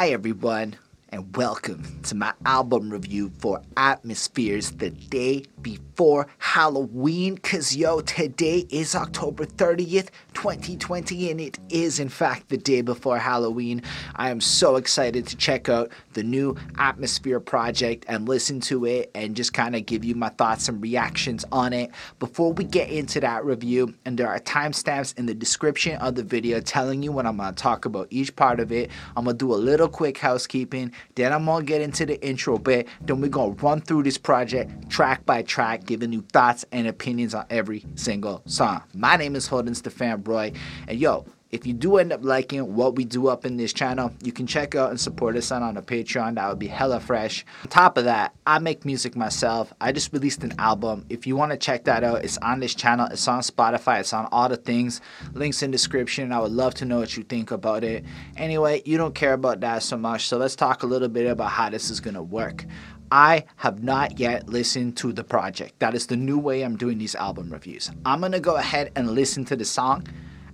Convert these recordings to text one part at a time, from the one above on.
Hi, everyone, and welcome to my album review for Atmosphere's the day before Halloween. Cause yo, today is October 30th, 2020, and it is in fact the day before Halloween. I am so excited to check out the new Atmosphere project and listen to it and just kind of give you my thoughts and reactions on it. Before we get into that review, and there are timestamps in the description of the video telling you when I'm gonna talk about each part of it. I'm gonna do a little quick housekeeping, then I'm gonna get into the intro bit, then we're gonna run through this project track by track, giving you thoughts and opinions on every single song. My name is Holden Stefan Broy, and yo, if you do end up liking what we do up in this channel, you can check out and support us on, on a Patreon. That would be hella fresh. On top of that, I make music myself. I just released an album. If you want to check that out, it's on this channel. It's on Spotify. It's on all the things. Links in description. I would love to know what you think about it. Anyway, you don't care about that so much. So let's talk a little bit about how this is going to work. I have not yet listened to the project. That is the new way I'm doing these album reviews. I'm to go ahead and listen to the song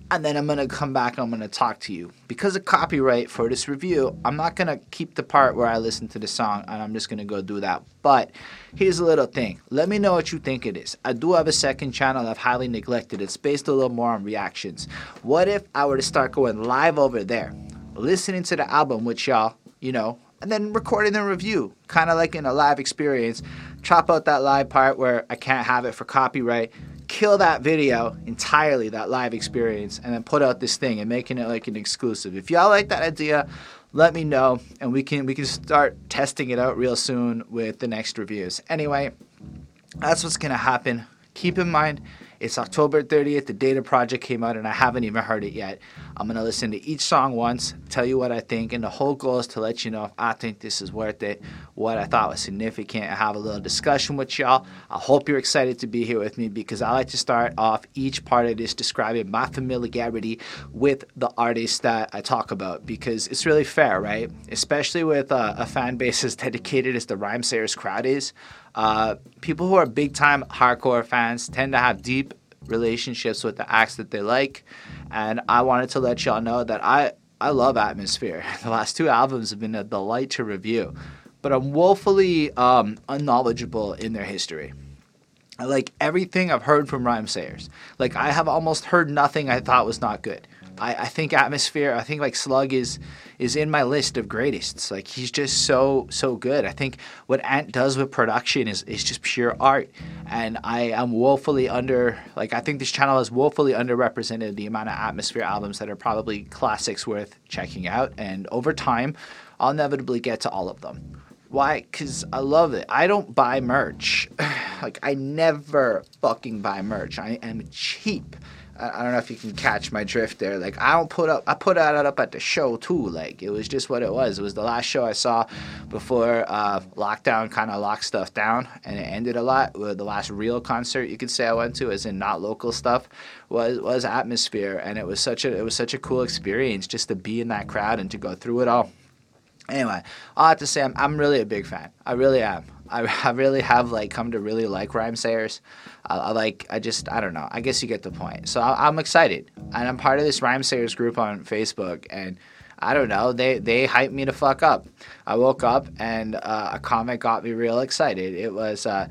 and then I'm gonna come back and I'm gonna talk to you. Because of copyright for this review, I'm not gonna keep the part where I listen to the song and I'm just gonna go do that. But here's a little thing. Let me know what you think it is. I do have a second channel I've highly neglected. It's based a little more on reactions. What if I were to start going live over there, listening to the album with y'all, you know, and then recording the review, kind of like in a live experience. Chop out that live part where I can't have it for copyright kill that video entirely, that live experience, and then put out this thing and making it like an exclusive. If y'all like that idea, let me know, and we can we can start testing it out real soon with the next reviews. Anyway, that's what's gonna happen. Keep in mind it's October 30th. The data project came out, and I haven't even heard it yet. I'm gonna listen to each song once, tell you what I think, and the whole goal is to let you know if I think this is worth it, what I thought was significant, and have a little discussion with y'all. I hope you're excited to be here with me because I like to start off each part of this describing my familiarity with the artists that I talk about because it's really fair, right? Especially with uh, a fan base as dedicated as the Rhymesayers crowd is. Uh, people who are big time hardcore fans tend to have deep relationships with the acts that they like. And I wanted to let y'all know that I, I love Atmosphere. The last two albums have been a delight to review, but I'm woefully um, unknowledgeable in their history. I like everything I've heard from Rhymesayers. Like, I have almost heard nothing I thought was not good. I, I think Atmosphere, I think like Slug is is in my list of greatest. Like he's just so so good. I think what Ant does with production is is just pure art, and I am woefully under like I think this channel is woefully underrepresented the amount of Atmosphere albums that are probably classics worth checking out. And over time, I'll inevitably get to all of them. Why? Because I love it. I don't buy merch. like, I never fucking buy merch. I am cheap. I, don't know if you can catch my drift there. Like I don't put up, I put that up at the show too. Like it was just what it was. It was the last show I saw before uh, lockdown kind of locked stuff down, and it ended a lot. The last real concert you could say I went to, as in not local stuff, was was Atmosphere, and it was such a it was such a cool experience just to be in that crowd and to go through it all. Anyway, I have to say I'm, I'm really a big fan. I really am. I, I really have like come to really like Rhymesayers. I, I like I just I don't know. I guess you get the point. So I, am excited, and I'm part of this Rhymesayers group on Facebook, and I don't know. They they hyped me to fuck up. I woke up and uh, a comment got me real excited. It was. Uh,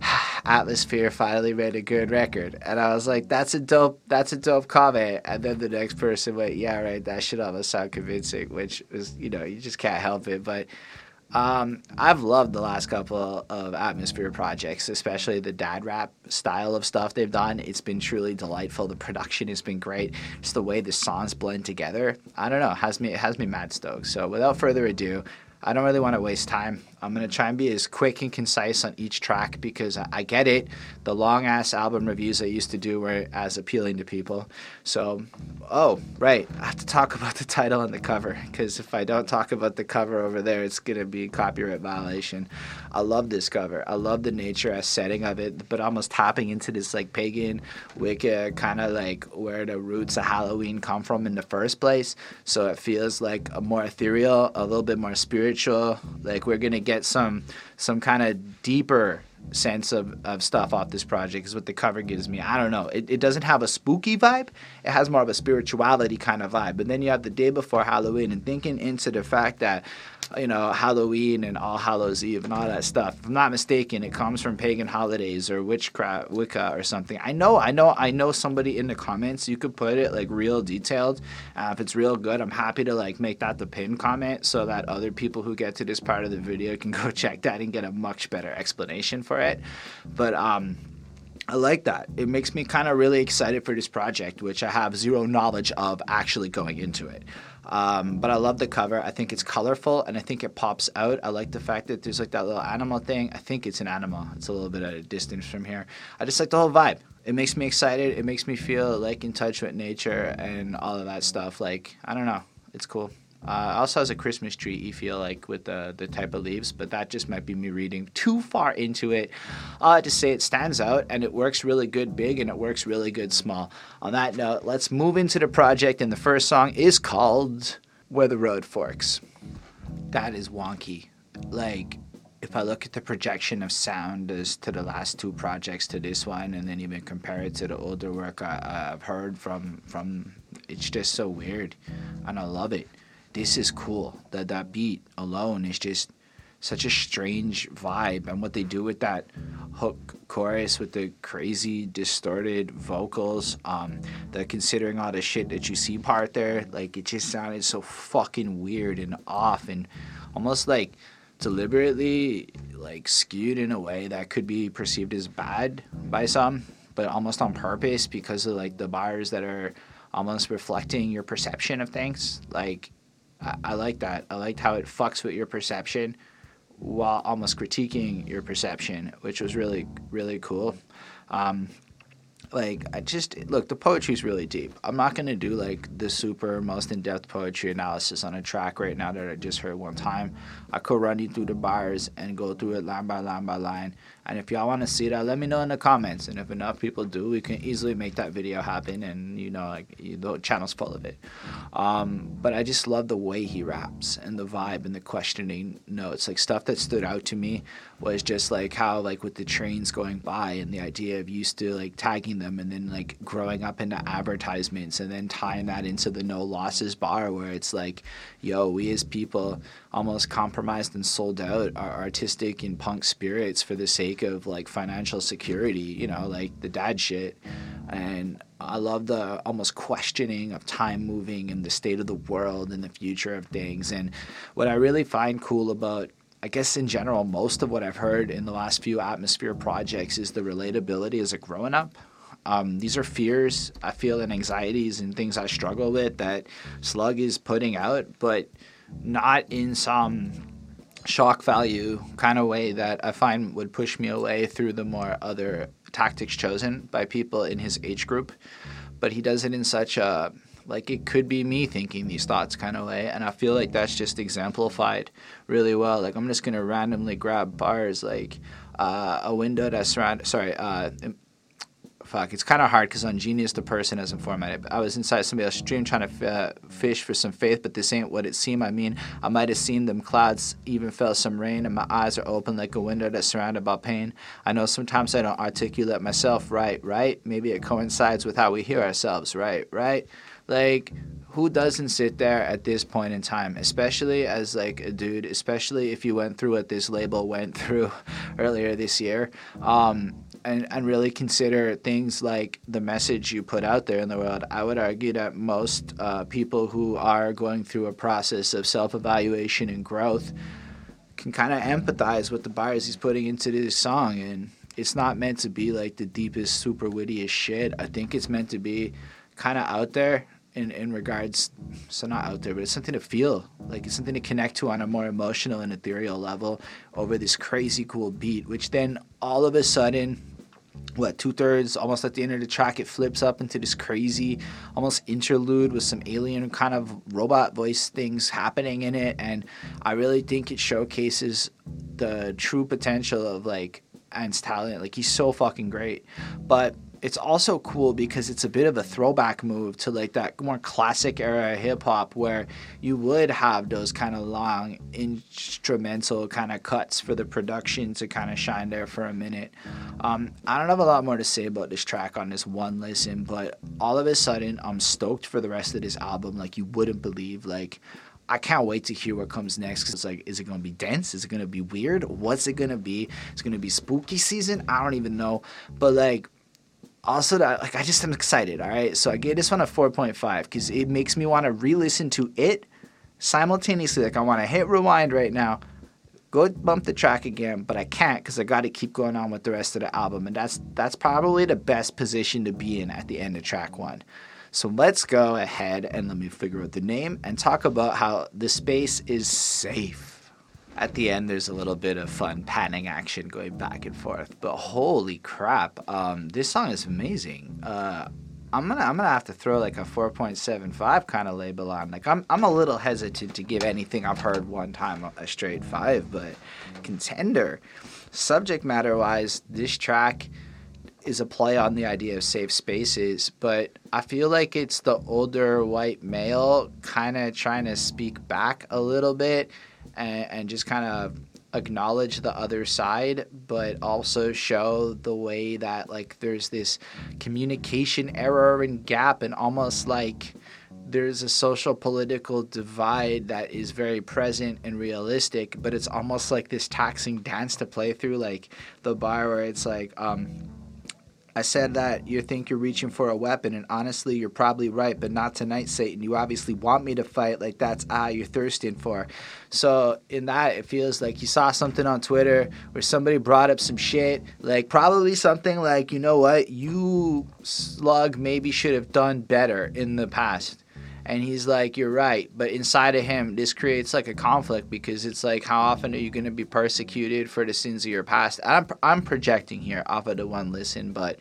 Atmosphere finally made a good record, and I was like, "That's a dope. That's a dope comment." And then the next person went, "Yeah, right. That should almost sound convincing," which is, you know, you just can't help it. But um, I've loved the last couple of Atmosphere projects, especially the dad rap style of stuff they've done. It's been truly delightful. The production has been great. Just the way the songs blend together. I don't know, has me it has me mad stoked. So without further ado, I don't really want to waste time. I'm going to try and be as quick and concise on each track because I get it. The long ass album reviews I used to do were as appealing to people. So, oh, right. I have to talk about the title and the cover because if I don't talk about the cover over there, it's going to be a copyright violation. I love this cover. I love the nature and setting of it, but almost tapping into this like pagan Wicca kind of like where the roots of Halloween come from in the first place. So it feels like a more ethereal, a little bit more spiritual. Like we're going to get get some some kind of deeper sense of, of stuff off this project is what the cover gives me. I don't know. It, it doesn't have a spooky vibe. It has more of a spirituality kind of vibe. But then you have the day before Halloween and thinking into the fact that you know, Halloween and All Hallows Eve and all that stuff. If I'm not mistaken, it comes from pagan holidays or witchcraft, Wicca or something. I know, I know, I know somebody in the comments. You could put it like real detailed. Uh, if it's real good, I'm happy to like make that the pin comment so that other people who get to this part of the video can go check that and get a much better explanation for it. But um, I like that. It makes me kind of really excited for this project, which I have zero knowledge of actually going into it. Um, but I love the cover. I think it's colorful and I think it pops out. I like the fact that there's like that little animal thing. I think it's an animal. It's a little bit at a distance from here. I just like the whole vibe. It makes me excited. It makes me feel like in touch with nature and all of that stuff. Like, I don't know. It's cool. Uh, also has a Christmas tree, you feel like, with the, the type of leaves, but that just might be me reading too far into it uh, to say it stands out and it works really good big and it works really good small. On that note, let's move into the project, and the first song is called Where the Road Forks. That is wonky. Like, if I look at the projection of sound as to the last two projects to this one, and then even compare it to the older work I, I've heard from from, it's just so weird, and I love it this is cool. That that beat alone is just such a strange vibe, and what they do with that hook chorus with the crazy distorted vocals, um, the considering all the shit that you see part there, like it just sounded so fucking weird and off, and almost like deliberately like skewed in a way that could be perceived as bad by some, but almost on purpose because of like the bars that are almost reflecting your perception of things, like I, I like that. I liked how it fucks with your perception while almost critiquing your perception, which was really really cool. Um, like I just look the poetry is really deep. I'm not gonna do like the super most in depth poetry analysis on a track right now that I just heard one time. I could run you through the bars and go through it line by line by line. And if y'all want to see that, let me know in the comments. And if enough people do, we can easily make that video happen. And you know, like the channel's full of it. Um, but I just love the way he raps and the vibe and the questioning notes. Like stuff that stood out to me was just like how like with the trains going by and the idea of used to like tagging them and then like growing up into advertisements and then tying that into the no losses bar where it's like, yo, we as people almost compromised and sold out our artistic and punk spirits for the sake of like financial security, you know, like the dad shit. And I love the almost questioning of time moving and the state of the world and the future of things. And what I really find cool about I guess in general, most of what I've heard in the last few atmosphere projects is the relatability as a growing up. Um, these are fears I feel and anxieties and things I struggle with that Slug is putting out, but not in some shock value kind of way that I find would push me away through the more other tactics chosen by people in his age group. But he does it in such a like it could be me thinking these thoughts kind of way, and I feel like that's just exemplified really well. Like I'm just gonna randomly grab bars like uh, a window that's surrounded. Sorry, uh, fuck, it's kind of hard because on Genius the person isn't formatted. I was inside somebody else's stream trying to uh, fish for some faith, but this ain't what it seemed. I mean, I might have seen them clouds, even felt some rain, and my eyes are open like a window that's surrounded by pain. I know sometimes I don't articulate myself right, right? Maybe it coincides with how we hear ourselves, right, right? Like, who doesn't sit there at this point in time, especially as like a dude, especially if you went through what this label went through earlier this year? Um, and, and really consider things like the message you put out there in the world, I would argue that most uh, people who are going through a process of self evaluation and growth can kind of empathize with the bars he's putting into this song. And it's not meant to be like the deepest, super wittiest shit. I think it's meant to be kind of out there in, in regards so not out there but it's something to feel. Like it's something to connect to on a more emotional and ethereal level over this crazy cool beat which then all of a sudden what two thirds almost at the end of the track it flips up into this crazy almost interlude with some alien kind of robot voice things happening in it. And i really think it showcases the true potential of like Ant's talent. Like he's so fucking great. But it's also cool because it's a bit of a throwback move to like that more classic era hip hop where you would have those kind of long instrumental kind of cuts for the production to kind of shine there for a minute. Um, I don't have a lot more to say about this track on this one listen, but all of a sudden I'm stoked for the rest of this album like you wouldn't believe. Like I can't wait to hear what comes next. Cause it's like, is it gonna be dense? Is it gonna be weird? What's it gonna be? It's gonna be spooky season. I don't even know. But like, also like I just am excited. All right, so I gave this one a 4.5 because it makes me want to re-listen to it simultaneously. Like I want to hit rewind right now, go bump the track again, but I can't because I got to keep going on with the rest of the album, and that's that's probably the best position to be in at the end of track one. So let's go ahead and let me figure out the name and talk about how the space is safe. At the end, there's a little bit of fun panning action going back and forth, but holy crap, um, this song is amazing. Uh, I'm gonna I'm gonna have to throw like a 4.75 kind of label on. Like I'm I'm a little hesitant to give anything I've heard one time a straight five, but contender. Subject matter wise, this track is a play on the idea of safe spaces, but I feel like it's the older white male kind of trying to speak back a little bit and, and just kind of acknowledge the other side but also show the way that like there's this communication error and gap and almost like there's a social political divide that is very present and realistic but it's almost like this taxing dance to play through like the bar where it's like um I said that you think you're reaching for a weapon, and honestly, you're probably right, but not tonight, Satan. You obviously want me to fight, like that's ah, you're thirsting for. So, in that, it feels like you saw something on Twitter where somebody brought up some shit, like probably something like, you know what, you slug maybe should have done better in the past and he's like you're right. But inside of him this creates like a conflict because it's like how often are you going to be persecuted for the sins of your past? I'm, I'm projecting here off of the one listen but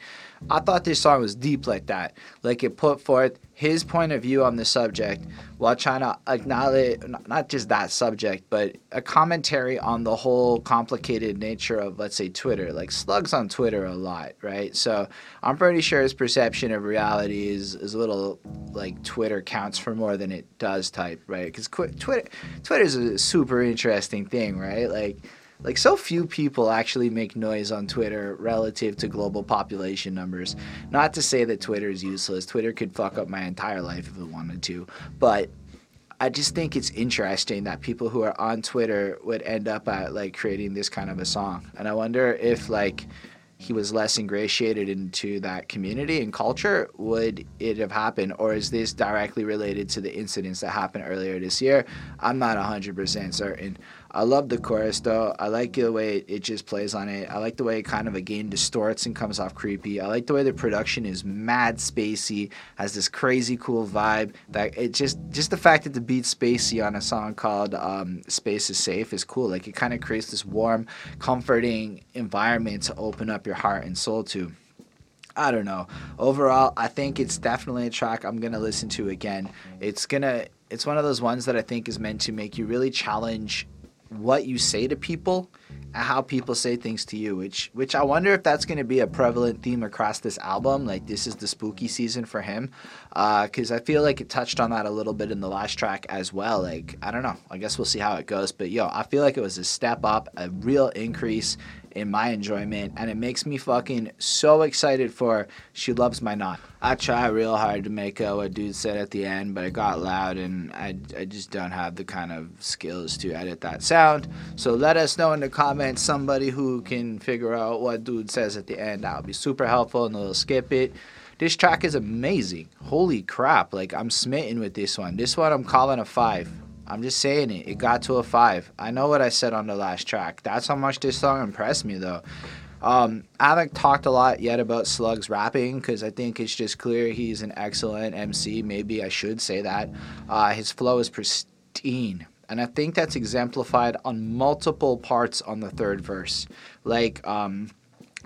I thought this song was deep like that. Like it put forth his point of view on the subject while trying to acknowledge not just that subject, but a commentary on the whole complicated nature of, let's say, Twitter. Like slugs on Twitter a lot, right? So I'm pretty sure his perception of reality is, is a little like Twitter counts for more than it does type, right? Because Twitter Twitter is a super interesting thing, right? Like like so few people actually make noise on Twitter relative to global population numbers. Not to say that Twitter is useless. Twitter could fuck up my entire life if it wanted to, but I just think it's interesting that people who are on Twitter would end up at like creating this kind of a song. And I wonder if like he was less ingratiated into that community and culture, would it have happened? Or is this directly related to the incidents that happened earlier this year? I'm not 100% certain. I love the chorus though. I like the way it just plays on it. I like the way it kind of again distorts and comes off creepy. I like the way the production is mad spacey, has this crazy cool vibe. That it just just the fact that the beat spacey on a song called um, "Space Is Safe" is cool. Like it kind of creates this warm, comforting environment to open up your heart and soul to. I don't know. Overall, I think it's definitely a track I'm gonna listen to again. It's gonna. It's one of those ones that I think is meant to make you really challenge what you say to people and how people say things to you which which i wonder if that's going to be a prevalent theme across this album like this is the spooky season for him. Because uh, i feel like it touched on that a little bit in the last track as well like i don't know. I guess we'll see how it goes but yo i feel like it was a step up a real increase in my enjoyment, and it makes me fucking so excited for She Loves My Knot. I try real hard to make out what dude said at the end, but it got loud, and I, I just don't have the kind of skills to edit that sound. So let us know in the comments somebody who can figure out what dude says at the end. That would be super helpful, and they'll skip it. This track is amazing. Holy crap. Like, I'm smitten with this one. This one I'm calling a five. I'm just saying it. It got to a five. I know what I said on the last track. That's how much this song impressed me, though. Um, I haven't talked a lot yet about Slug's rapping because I think it's just clear he's an excellent MC. Maybe I should say that. Uh, his flow is pristine. And I think that's exemplified on multiple parts on the third verse. Like, um,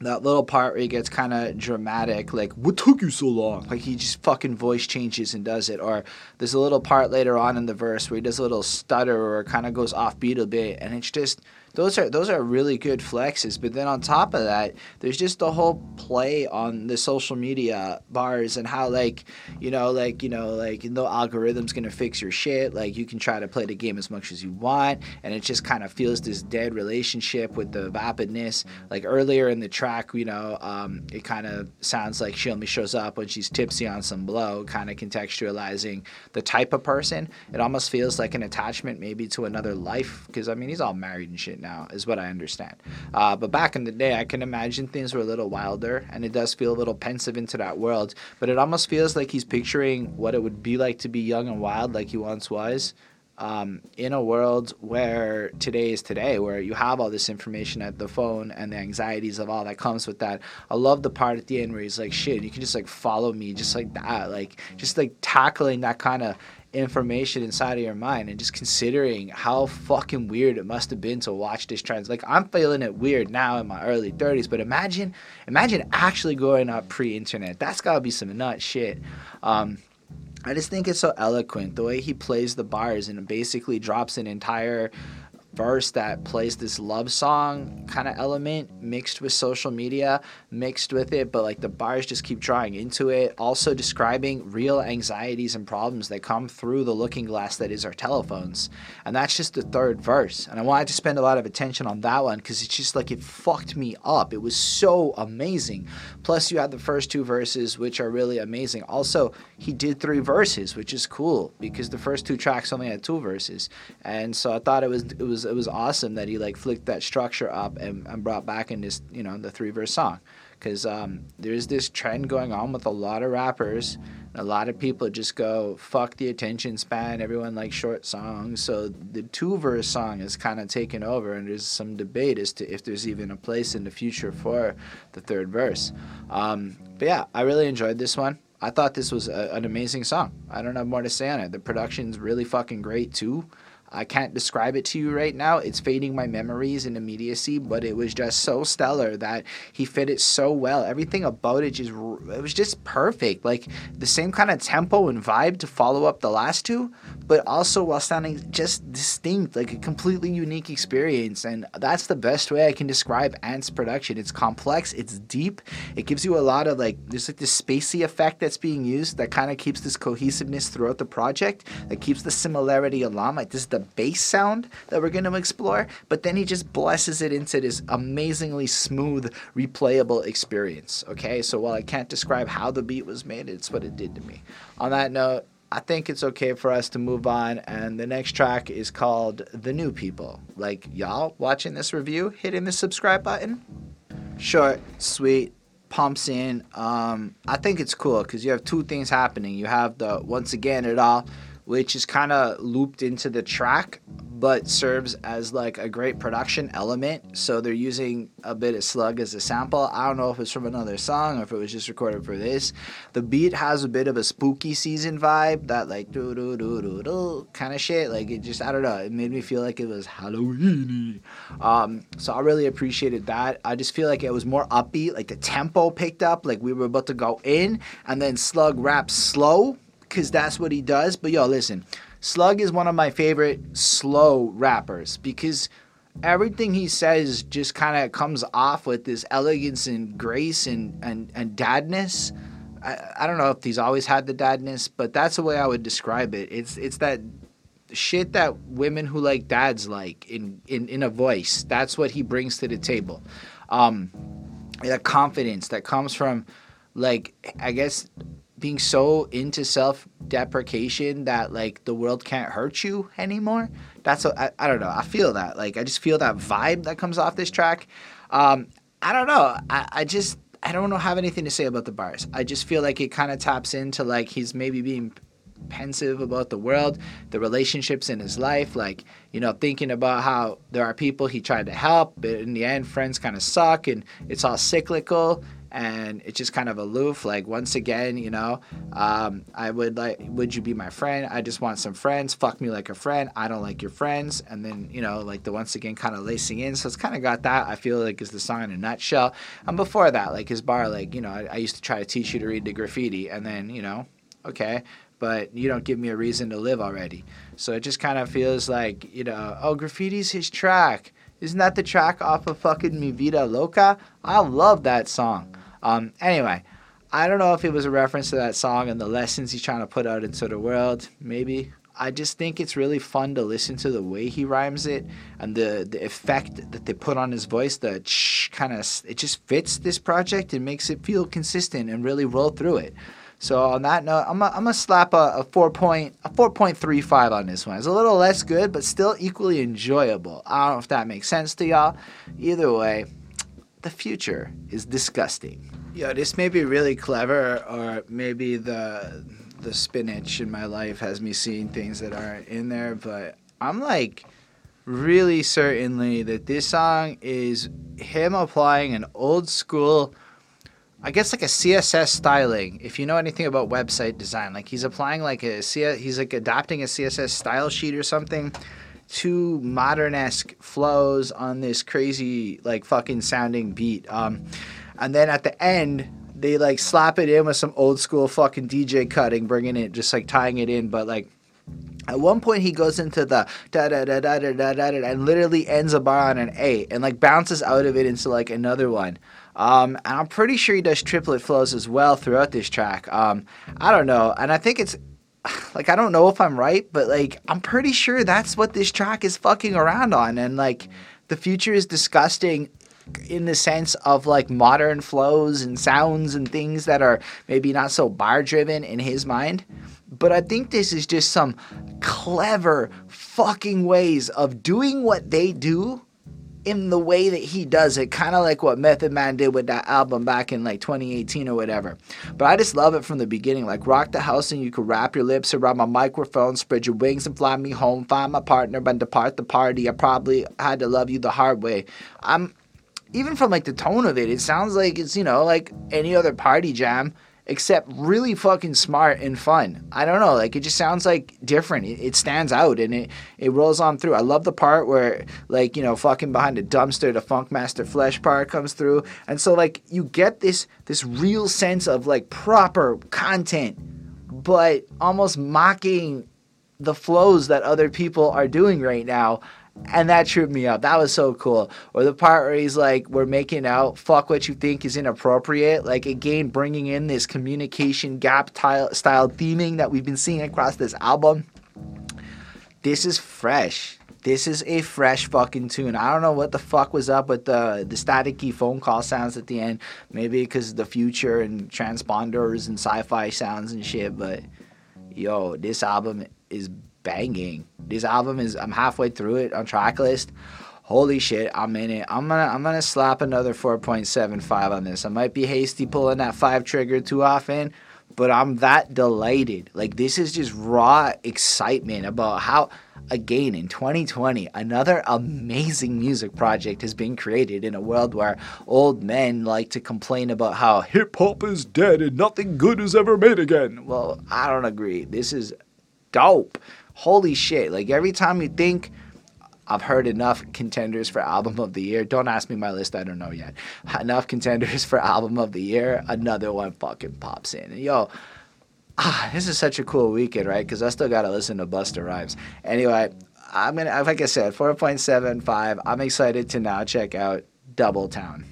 that little part where he gets kind of dramatic, like, what took you so long? Like, he just fucking voice changes and does it. Or there's a little part later on in the verse where he does a little stutter or kind of goes offbeat a bit, and it's just those are those are really good flexes. But then on top of that, there's just the whole play on the social media bars and how like you know like you know like the algorithm's gonna fix your shit. Like you can try to play the game as much as you want, and it just kind of feels this dead relationship with the vapidness. Like earlier in the track, you know, um, it kind of sounds like she only shows up when she's tipsy on some blow, kind of contextualizing the type of person. It almost feels like an attachment maybe to another life because I mean he's all married and shit now, is what I understand. Uh, but back in the day, I can imagine things were a little wilder, and it does feel a little pensive into that world. But it almost feels like he's picturing what it would be like to be young and wild, like he once was. Um, in a world where today is today, where you have all this information at the phone and the anxieties of all that comes with that. I love the part at the end where he's like, shit, you can just like follow me just like that. Like, just like tackling that kind of information inside of your mind and just considering how fucking weird it must have been to watch this trans like i'm feeling it weird now in my early 30s but imagine imagine actually growing up pre-internet. That's gotta be some nut shit. Um, i just think it's so eloquent the way he plays the bars and basically drops an entire verse that plays this love song kind of element mixed with social media, mixed with it, but like the bars just keep drawing into it. Also describing real anxieties and problems that come through the looking glass that is our telephones. And that's just the third verse. And I wanted to spend a lot of attention on that one because it's just like it fucked me up. It was so amazing. Plus, you had the first two verses, which are really amazing. Also, he did three verses, which is cool because the first two tracks only had two verses. And so I thought it was it was it was awesome that he like flicked that structure up and, and brought back in this you know the three verse song because um, there's this trend going on with a lot of rappers a lot of people just go fuck the attention span everyone likes short songs so the two verse song is kind of taken over and there's some debate as to if there's even a place in the future for the third verse um, but yeah i really enjoyed this one I thought this was a, an amazing song. I don't have more to say on it. The production's really fucking great too. I can't describe it to you right now. It's fading my memories and immediacy, but it was just so stellar that he fit it so well. Everything about it just it was just perfect. Like the same kind of tempo and vibe to follow up the last two, but also while sounding just distinct, like a completely unique experience. And that's the best way I can describe Ant's production. It's complex, it's deep. It gives you a lot of like there's like this spacey effect that's being used that kind of keeps this cohesiveness throughout the project. That keeps the similarity along. Like this is the bass sound that we're going to explore, but then he just blesses it into this amazingly smooth, replayable experience. Okay, so while I can't describe how the beat was made, it's what it did to me. On that note, I think it's okay for us to move on, and the next track is called The New People. Like, y'all watching this review, hitting the subscribe button. Short, sweet, pumps in. Um, I think it's cool because you have two things happening. You have the once again it all which is kind of looped into the track but serves as like a great production element. So they're using a bit of slug as a sample. I don't know if it's from another song or if it was just recorded for this. The beat has a bit of a spooky season vibe, that like do do do do do kind of shit. Like it just I don't know. It made me feel like it was Halloweeny. Um, so I really appreciated that. I just feel like it was more upbeat. Like the tempo picked up. Like we were about to go in, and then Slug raps slow because that's what he does. But yo, listen, Slug is one of my favorite slow rappers because everything he says just kind of comes off with this elegance and grace and, and, and dadness. I, I don't know if he's always had the dadness, but that's the way I would describe it. It's it's that shit that women who like dads like in, in, in a voice. That's what he brings to the table. Um, that confidence that comes from like I guess being so into self deprecation that like the world can't hurt you anymore. That's I, I don't know. I feel that. Like I just feel that vibe that comes off this track. Um, I don't know. I, I just I don't know have anything to say about the bars. I just feel like it kind of taps into like he's maybe being pensive about the world, the relationships in his life, like, you know, thinking about how there are people he tried to help, but in the end, friends kind of suck and it's all cyclical and it's just kind of aloof. Like once again, you know, um, I would like, would you be my friend? I just want some friends. Fuck me like a friend. I don't like your friends. And then you know, like the once again kind of lacing in. So it's kind of got that. I feel like is the song in a nutshell. And before that, like his bar, like you know, I, I used to try to teach you to read the graffiti, and then you know, okay, but you don't give me a reason to live already. So it just kind of feels like, you know, oh, graffiti's his track Isn't that the track off of fucking Mi Vida Local? I love that song. Um, anyway, I don't know if it was a reference to that song and the lessons he's trying to put out into the world. Maybe. I just think it's really fun to listen to the way he rhymes it and the, the effect that they put on his voice. The kind of it just fits this project and makes it feel consistent and really roll through it. So on that note, I'm gonna slap a, a four point a four point three five on this one. It's a little less good, but still equally enjoyable. I don't know if that makes sense to y'all. Either way, the future is disgusting. Yo, this may be really clever, or maybe the the spinach in my life has me seeing things that aren't in there, but I'm like really certainly that this song is him applying an old school I guess like a CSS styling. If you know anything about website design, like he's applying like a C- he's like adopting a CSS style sheet or something to modern-esque flows on this crazy like fucking sounding beat. Um, and then at the end, they like slap it in with some old school fucking DJ cutting, bringing it just like tying it in, but like. At one point, he goes into the da da da da da da da da and literally ends a bar on an A and like bounces out of it into like another one. Um, and I'm pretty sure he does triplet flows as well throughout this track. Um, I don't know, and I think it's like I don't know if I'm right, but like I'm pretty sure that's what this track is fucking around on, and like the future is disgusting in the sense of like modern flows and sounds and things that are maybe not so bar driven in his mind. But I think this is just some clever fucking ways of doing what they do in the way that he does it, kind of like what Method Man did with that album back in like 2018 or whatever. But I just love it from the beginning. Like, rock the house and you can wrap your lips around my microphone, spread your wings and fly me home, find my partner, but depart the party. I probably had to love you the hard way. I'm even from like the tone of it, it sounds like it's, you know, like any other party jam, except really fucking smart and fun. I don't know, like it just sounds like different. It, it, stands out and it, it rolls on through. I love the part where like, you know, fucking behind a dumpster, the Funkmaster Flex part comes through. And so like you get this this real sense of like proper content, but almost mocking the flows that other people are doing right now and that tripped me up. That was so cool. Or the part where he's like, "We're making out. Fuck what you think is inappropriate." Like again, bringing in this communication gap style theming that we've been seeing across this album. This is fresh. This is a fresh fucking tune. I don't know what the fuck was up with the the staticky phone call sounds at the end. Maybe because the future and transponders and sci-fi sounds and shit. But yo, this album is banging. This album is I'm halfway through it on track list. Holy shit, I'm in it. I'm gonna I'm gonna slap another 4.75 on this. I might be hasty pulling that five trigger too often, but I'm that delighted. Like this is just raw excitement about how again in 2020 another amazing music project has been created in a world where old men like to complain about how hip hop is dead and nothing good is ever made again. Well, I don't agree. This is dope holy shit. Like every time you think I've heard enough contenders for album of the year. Don't ask me my list, I don't know yet. Enough contenders for album of the year, another one fucking pops in. And yo, ah, this is such a cool weekend, right? Because I still got to listen to Busta Rhymes. Anyway, I'm gonna, like I said, 4.75. I'm excited to now check out Double Town.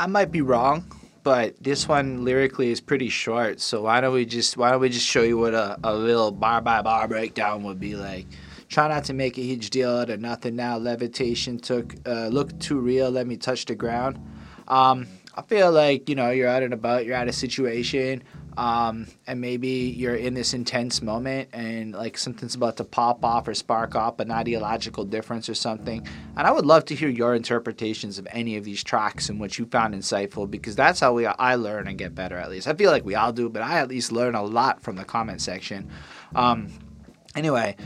I might be wrong but this one lyrically is pretty short. So why don't we just why don't we just show you what a, a little bar by bar breakdown would be like? Try not to make a huge deal out of nothing now. Levitation took uh, look too real. Let me touch the ground. Um, I feel like you know you're out and about. You're at a situation um, and maybe you're in this intense moment and like something's about to pop off or spark off an ideological difference or something. And i would love to hear your interpretations of any of these tracks and what you found insightful because that's how we i learn and get better at least. I feel like we all do but i at least learn a lot from the comment section. Um, anyway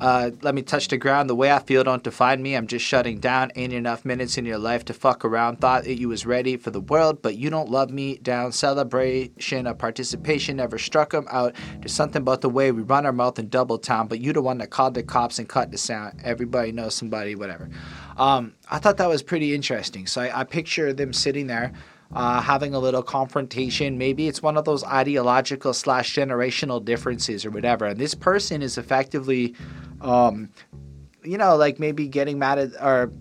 uh, let me touch the ground. The way I feel don't define me. I'm just shutting down. Ain't enough minutes in your life to fuck around. Thought that you was ready for the world, but you don't love me down. Celebration of participation never struck him out. There's something about the way we run our mouth in double town, but you the one that called the cops and cut the sound. Everybody knows somebody, whatever. Um, I thought that was pretty interesting. So I, I picture them sitting there uh, having a little confrontation. Maybe it's one of those ideological slash generational differences or whatever. And this person is effectively, um, you know, like maybe getting mad at or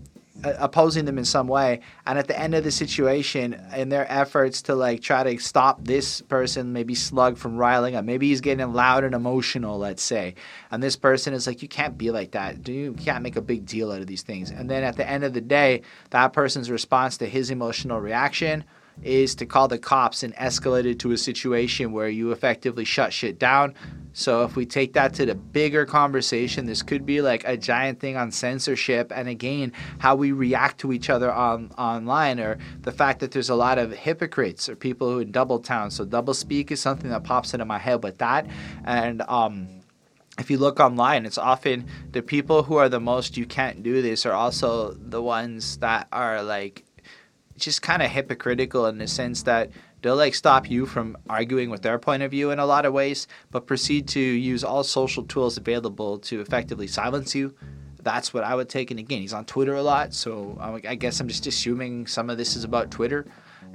uh, opposing them in some way and at the end of the situation in their efforts to like try to stop this person maybe slug from riling up maybe he's getting loud and emotional let's say and this person is like you can't be like that Do you can't make a big deal out of these things and then at the end of the day that person's response to his emotional reaction is to call the cops and escalate it to a situation where you effectively shut shit down so if we take that to the bigger conversation, this could be like a giant thing on censorship and again how we react to each other on online or the fact that there's a lot of hypocrites or people who in double town. So double speak is something that pops into my head with that. And um if you look online, it's often the people who are the most you can't do this are also the ones that are like just kind of hypocritical in the sense that they'll like stop you from arguing with their point of view in a lot of ways, but proceed to use all social tools available to effectively silence you. That's what I would take. And again, he's on Twitter a lot, so I guess I'm just assuming some of this is about Twitter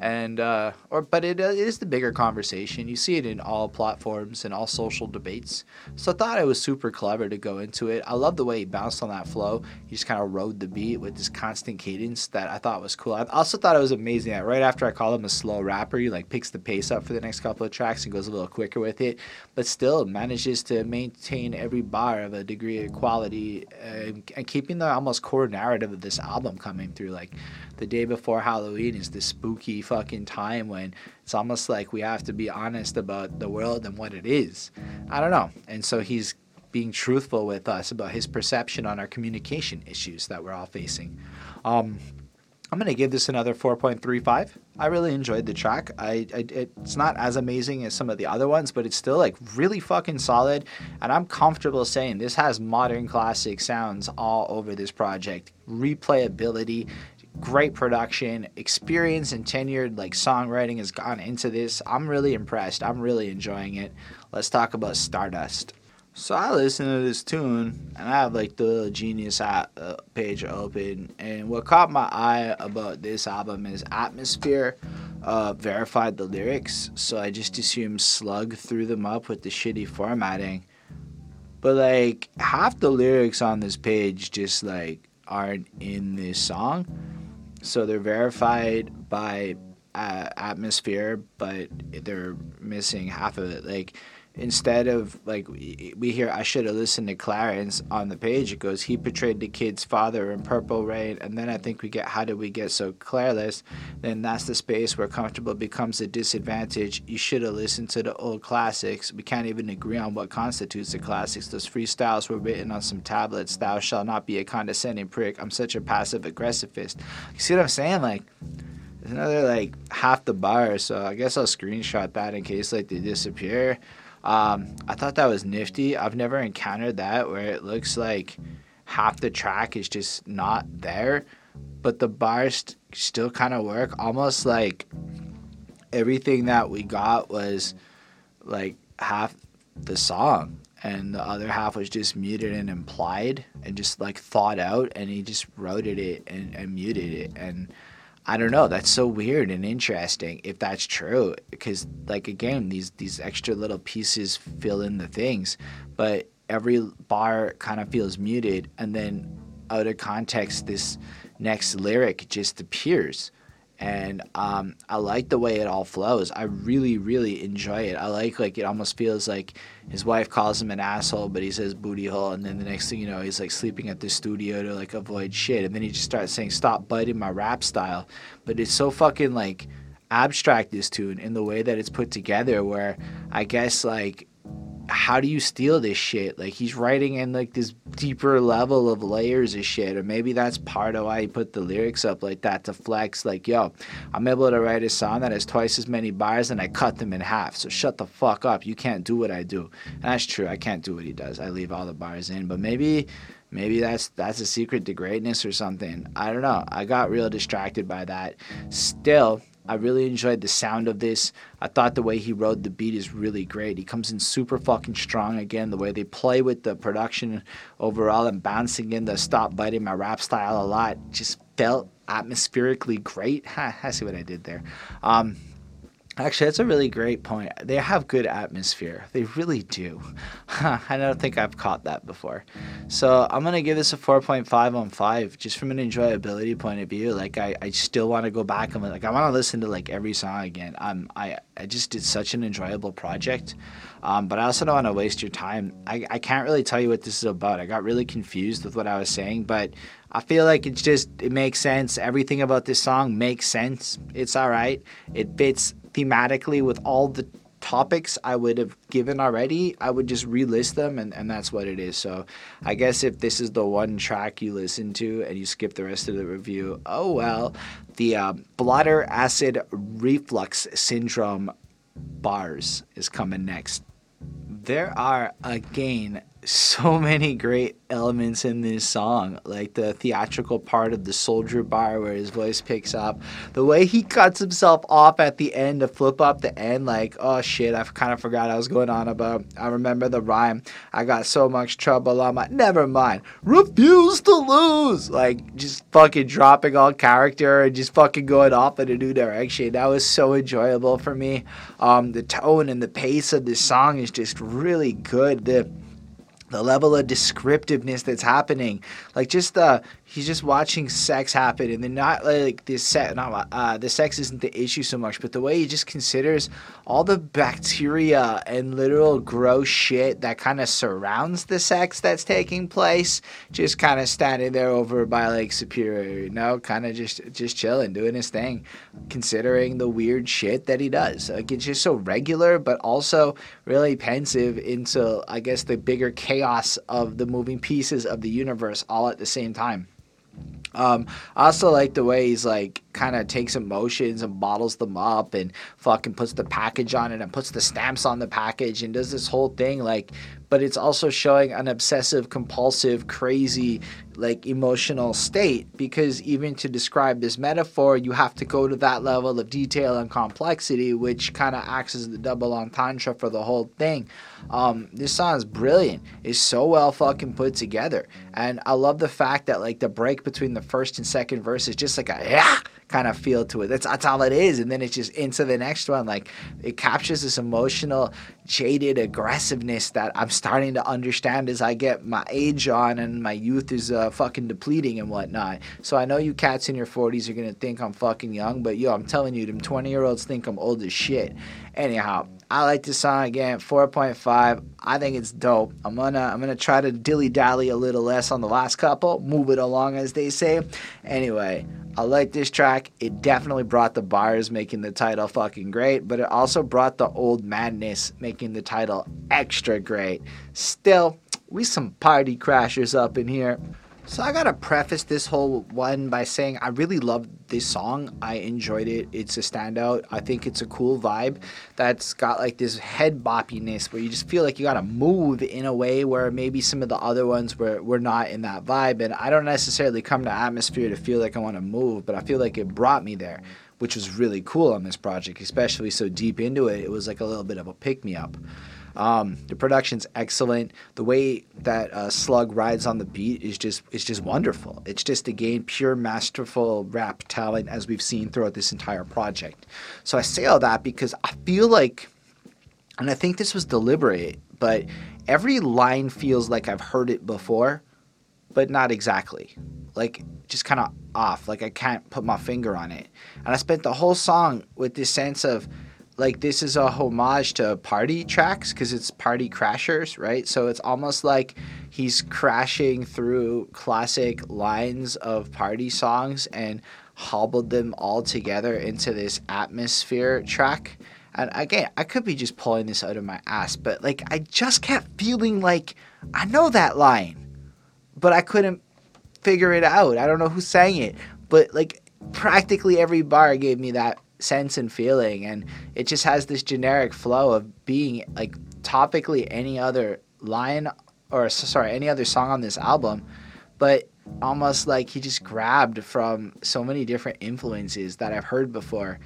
and uh, or but it, uh, it is the bigger conversation. You see it in all platforms and all social debates. So I thought it was super clever to go into it. I love the way he bounced on that flow. He just kind of rode the beat with this constant cadence that I thought was cool. I also thought it was amazing that right after I call him a slow rapper, he like picks the pace up for the next couple of tracks and goes a little quicker with it, but still manages to maintain every bar of a degree of quality uh, and keeping the almost core narrative of this album coming through. Like the day before Halloween is this spooky fucking time when it's almost like we have to be honest about the world and what it is. I don't know. And so he's being truthful with us about his perception on our communication issues that we're all facing. Um, I'm gonna give this another 4.35. I really enjoyed the track. I, I, it's not as amazing as some of the other ones, but it's still like really fucking solid. And I'm comfortable saying this has modern classic sounds all over this project. Replayability, great production, experience and tenured like songwriting has gone into this. I'm really impressed. I'm really enjoying it. Let's talk about Stardust. So I listened to this tune and I have like the Genius uh, page open, and what caught my eye about this album is Atmosphere uh, verified the lyrics, so I just assumed Slug threw them up with the shitty formatting. But like half the lyrics on this page just like aren't in this song so they're verified by uh, atmosphere, but they're missing half of it. Like instead of like we hear I should have listened to Clarence on the page. It goes he portrayed the kid's father in Purple Rain, and then I think we get how did we get so careless? Then that's the space where comfortable becomes a disadvantage. You should have listened to the old classics. We can't even agree on what constitutes the classics. Those freestyles were written on some tablets. Thou shalt not be a condescending prick. I'm such a passive aggressivist. You see what I'm saying? Like. There's another like half the bar, so I guess I'll screenshot that in case like they disappear. Um, I thought that was nifty. I've never encountered that where it looks like half the track is just not there, but the bars still kind of work. Almost like everything that we got was like half the song and the other half was just muted and implied and just like thought out and he just wrote it and, and muted it and I don't know. That's so weird and interesting if that's true. Because like again, these these extra little pieces fill in the things, but every bar kind of feels muted, and then out of context, this next lyric just appears and um, I like the way it all flows. I really, really enjoy it. I like like it almost feels like his wife calls him an asshole, but he says booty hole, and then the next thing you know, he's like sleeping at the studio to like avoid shit, and then he just starts saying stop biting my rap style. But it's so fucking like abstract this tune in the way that it's put together, where I guess like how do you steal this shit? Like he's writing in like this deeper level of layers of shit, or maybe that's part of why he put the lyrics up like that to flex. Like, yo, I'm able to write a song that has twice as many bars, and I cut them in half. So shut the fuck up. You can't do what I do, and that's true. I can't do what he does. I leave all the bars in, but maybe. Maybe that's that's a secret to greatness or something. I don't know. I got real distracted by that. Still, I really enjoyed the sound of this. I thought the way he rode the beat is really great. He comes in super fucking strong again. The way they play with the production overall and bouncing in the stop biting my rap style a lot just felt atmospherically great. I see what I did there. Um, Actually, that's a really great point. They have good atmosphere. They really do. I don't think I've caught that before. So I'm gonna give this a 4.5 on five, just from an enjoyability point of view. Like I, I still want to go back and like I want to listen to like every song again. I'm I, I just did such an enjoyable project. Um, but I also don't want to waste your time. I, I can't really tell you what this is about. I got really confused with what I was saying, but I feel like it's just it makes sense. Everything about this song makes sense. It's all right. It fits thematically with all the topics I would have given already, I would just relist them, and, and that's what it is. So I guess if this is the one track you listen to and you skip the rest of the review, oh well. The uh, bladder acid reflux syndrome bars is coming next. There are again so many great elements in this song, like the theatrical part of the soldier bar where his voice picks up, the way he cuts himself off at the end to flip up the end, like, oh shit, I kind of forgot I was going on about. I remember the rhyme. I got so much trouble on my. Never mind. Refuse to lose. Like, just fucking dropping all character and just fucking going off in a new direction. That was so enjoyable for me. Um, the tone and the pace of this song is just really good. The the level of descriptiveness that's happening. Like just the he's just watching sex happen and then not like this set not uh, the sex isn't the issue so much but the way he just considers all the bacteria and literal gross shit that kind of surrounds the sex that's taking place just kind of standing there over by like superior you know kind of just just chilling doing his thing considering the weird shit that he does. Like it's just so regular but also really pensive into i guess the bigger chaos of the moving pieces of the universe all at the same time um, I also like the way he's like kind of takes emotions and bottles them up and fucking puts the package on it and puts the stamps on the package and does this whole thing like but it's also showing an obsessive compulsive crazy like emotional state because even to describe this metaphor you have to go to that level of detail and complexity which kind of acts as the double entendre for the whole thing. Um, this song is brilliant. It's so well fucking put together. And i love the fact that like the break between the first and second verse is just like a yeah kind of feel to it. That's that's all it is, and then it's just into the next one. Like it captures this emotional, jaded aggressiveness that I'm starting to understand as I get my age on and my youth is uh, fucking depleting and whatnot. So I know you cats in your 40s are gonna think I'm fucking young, but yo, I'm telling you, them 20 year olds think I'm old as shit. Anyhow, I like this song again, 4.5. I think it's dope. I'm gonna I'm gonna try to dilly dally a little less on the last couple, move it along as they say. Anyway, I like this track. It definitely brought the bars, making the title fucking great, but it also brought the old madness, making the title extra great. Still, we some party crashers up in here. So I gotta preface this whole one by saying I really love this song. I enjoyed it. It's a standout. I think it's a cool vibe that's got like this head boppiness where you just feel like you gotta move in a way where maybe some of the other ones were, were not in that vibe. And I don't necessarily come to atmosphere to feel like I wanna move, but I feel like it brought me there, which was really cool on this project, especially so deep into it. It was like a little bit of a pick me up. Um, the production's excellent. The way that uh, Slug rides on the beat is just is just wonderful. It's just again pure masterful rap talent as we've seen throughout this entire project. So I say all that because I feel like, and I think this was deliberate, but every line feels like I've heard it before, but not exactly. Like just kind of off. Like I can't put my finger on it. And I spent the whole song with this sense of like this is a homage to party tracks because it's party crashers, right? So it's almost like he's crashing through classic lines of party songs and hobbled them all together into this atmosphere track. And again, I could be just pulling this out of my ass, but like I just kept feeling like I know that line, but I couldn't figure it out. I don't know who sang it, but like practically every bar gave me that sense and feeling and it just has this generic flow of being like topically any other line or sorry any other song on this album but almost like he just grabbed from so many different influences that I've heard before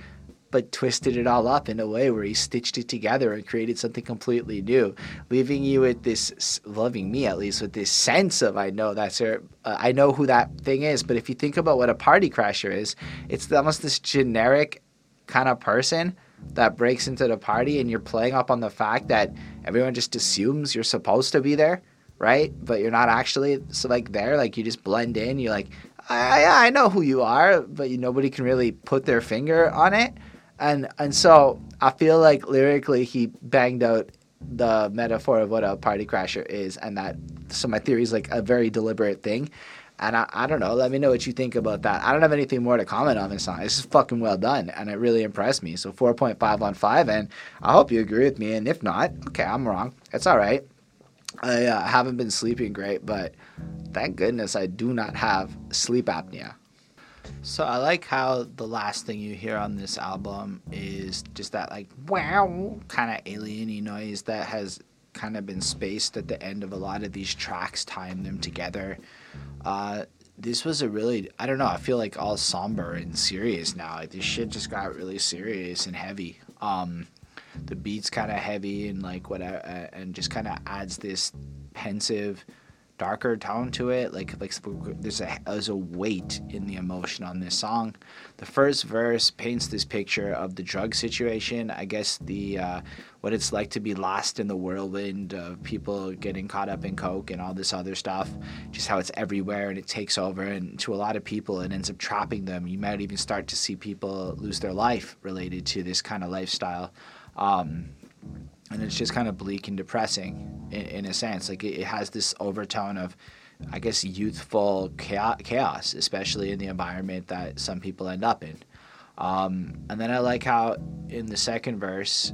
but twisted it all up in a way where he stitched it together and created something completely new, leaving you with this, loving me at least, with this sense of I know that's her, uh, I know who that thing is. But if you think about what a party crasher is, it's almost this generic kind of person that breaks into the party and you're playing up on the fact that everyone just assumes you're supposed to be there, right? But you're not actually so like there. Like you just blend in. You're like, I, I know who you are, but you, nobody can really put their finger on it. And and so I feel like lyrically he banged out the metaphor of what a party crasher is, and that so my theory is like a very deliberate thing. And I, I don't know. Let me know what you think about that. I don't have anything more to comment on this song. Is fucking well done, and it really impressed me. So 4.5 on 5, and I hope you agree with me. And if not, okay, I'm wrong. It's all right. I uh, haven't been sleeping great, but thank goodness I do not have sleep apnea. So I like how the last thing you hear on this album is just that like wow kind of alieny noise that has kind of been spaced at the end of a lot of these tracks, tying them together. Uh, this was a really I don't know. I feel like all somber and serious now. Like this shit just got really serious and heavy. Um, the beat's kind of heavy and like whatever, uh, and just kind of adds this pensive darker tone to it. Like like there's a there's a weight in the emotion on this song. The first verse paints this picture of the drug situation. I guess the uh, what it's like to be lost in the whirlwind of people getting caught up in coke and all this other stuff. Just how it's everywhere and it takes over. And to a lot of people, it ends up trapping them. You might even start to see people lose their life related to this kind of lifestyle. Um, and it's just kind of bleak and depressing in, in a sense. Like it, it, has this overtone of, I guess, youthful chaos, especially in the environment that some people end up in. Um, and then I like how in the second verse,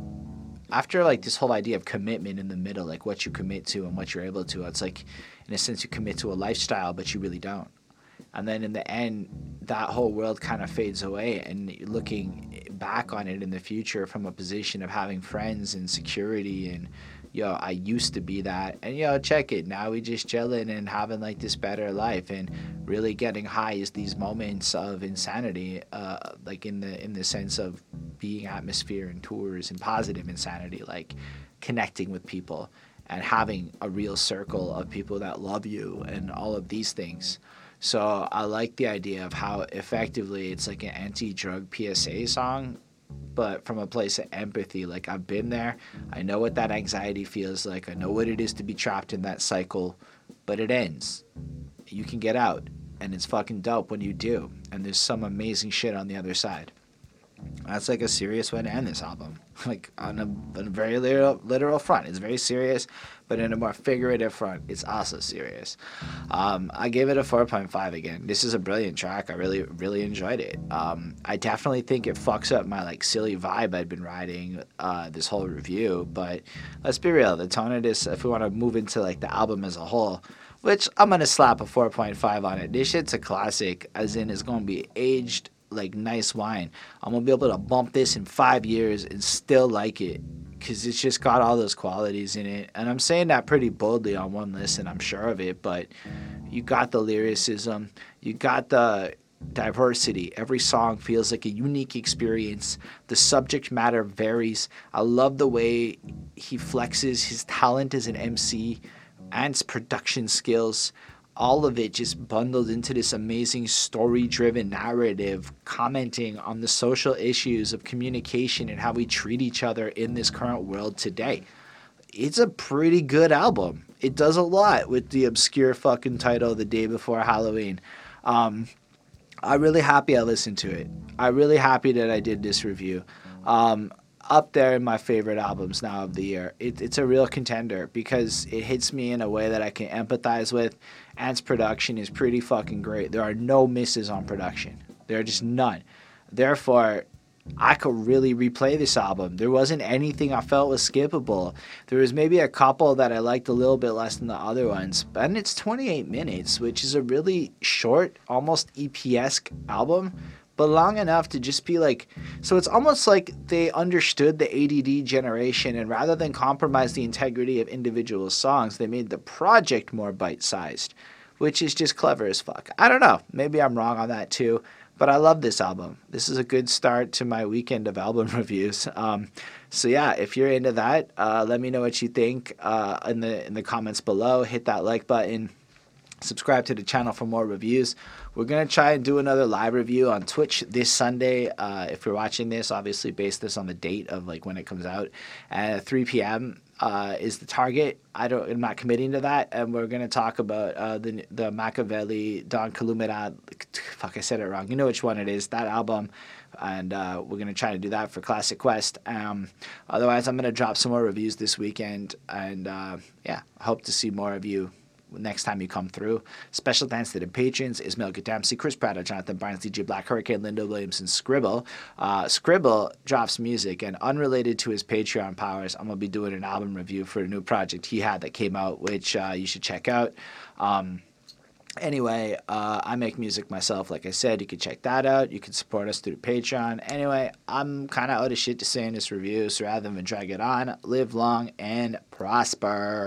after like this whole idea of commitment in the middle, like what you commit to and what you're able to, it's like in a sense you commit to a lifestyle, but you really don't. And then in the end, that whole world kind of fades away, and looking back on it in the future from a position of having friends and security and yo i used to be that. And yo check it. Now we just chilling and having like this better life. And really getting high is these moments of insanity uh, like in the in the sense of being atmosphere and tours and positive insanity like connecting with people and having a real circle of people that love you and all of these things so I like the idea of how effectively it's like an anti-drug PSA song, but from a place of empathy. Like I've been there. I know what that anxiety feels like. I know what it is to be trapped in that cycle, but it ends. You can get out, and it's fucking dope when you do. And there's some amazing shit on the other side. That's like a serious way to end this album. Like on a, on a very literal, literal front, it's very serious, but in a more figurative front, it's also serious. Um, I gave it a 4.5 again. This is a brilliant track. I really, really enjoyed it. Um, I definitely think it fucks up my like silly vibe I'd been riding uh, this whole review. But let's be real, the tone of this, if we want to move into like the album as a whole, which I'm gonna slap a 4.5 on it. This shit's a classic, as in it's gonna be aged like nice wine. I'm gonna be able to bump this in five years and still like it because it's just got all those qualities in it. And I'm saying that pretty boldly on one listen, I'm sure of it. But you got the lyricism, you got the diversity. Every song feels like a unique experience. The subject matter varies. I love the way he flexes his talent as an MC and his production skills all of it just bundled into this amazing story driven narrative commenting on the social issues of communication and how we treat each other in this current world today. It's a pretty good album. It does a lot with the obscure fucking title The Day Before Halloween. Um, I'm really happy I listened to it. I'm really happy that I did this review. Um, up there in my favorite albums now of the year. It, it's a real contender because it hits me in a way that I can empathize with Ant's production is pretty fucking great. There are no misses on production. There are just none. Therefore, I could really replay this album. There wasn't anything I felt was skippable. There was maybe a couple that I liked a little bit less than the other ones, and it's 28 minutes, which is a really short, almost EP-esque album but long enough to just be like so it's almost like they understood the ADD generation and rather than compromise the integrity of individual songs they made the project more bite-sized which is just clever as fuck. I don't know, maybe I'm wrong on that too, but I love this album. This is a good start to my weekend of album reviews. Um, so yeah, if you're into that, uh, let me know what you think uh, in the in the comments below. Hit that like button subscribe to the channel for more reviews. We're gonna try and do another live review on Twitch this Sunday. Uh, if you're watching this, obviously base this on the date of like when it comes out at 3 p.m. Uh, is the target. I don't. I'm not committing to that, and we're gonna talk about uh, the the Machiavelli Don Columbia. Fuck, I said it wrong. You know which one it is. That album, and uh, we're gonna try to do that for Classic Quest. Um, otherwise, I'm gonna drop some more reviews this weekend, and uh, yeah, hope to see more of you next time you come through. Special thanks to the patrons Ismail Dempsey, Chris Pratt, Jonathan Barnes, DJ Black, Hurricane, Linda Williamson, Scribble. Uh, Scribble drops music, and unrelated to his Patreon powers, I'm going to be doing an album review for a new project he had that came out, which uh, you should check out. Um, Anyway, uh, I make music myself. Like I said, you can check that out. You can support us through Patreon. Anyway, I'm kind of out of shit to say in this review, so rather than drag it on, live long and prosper.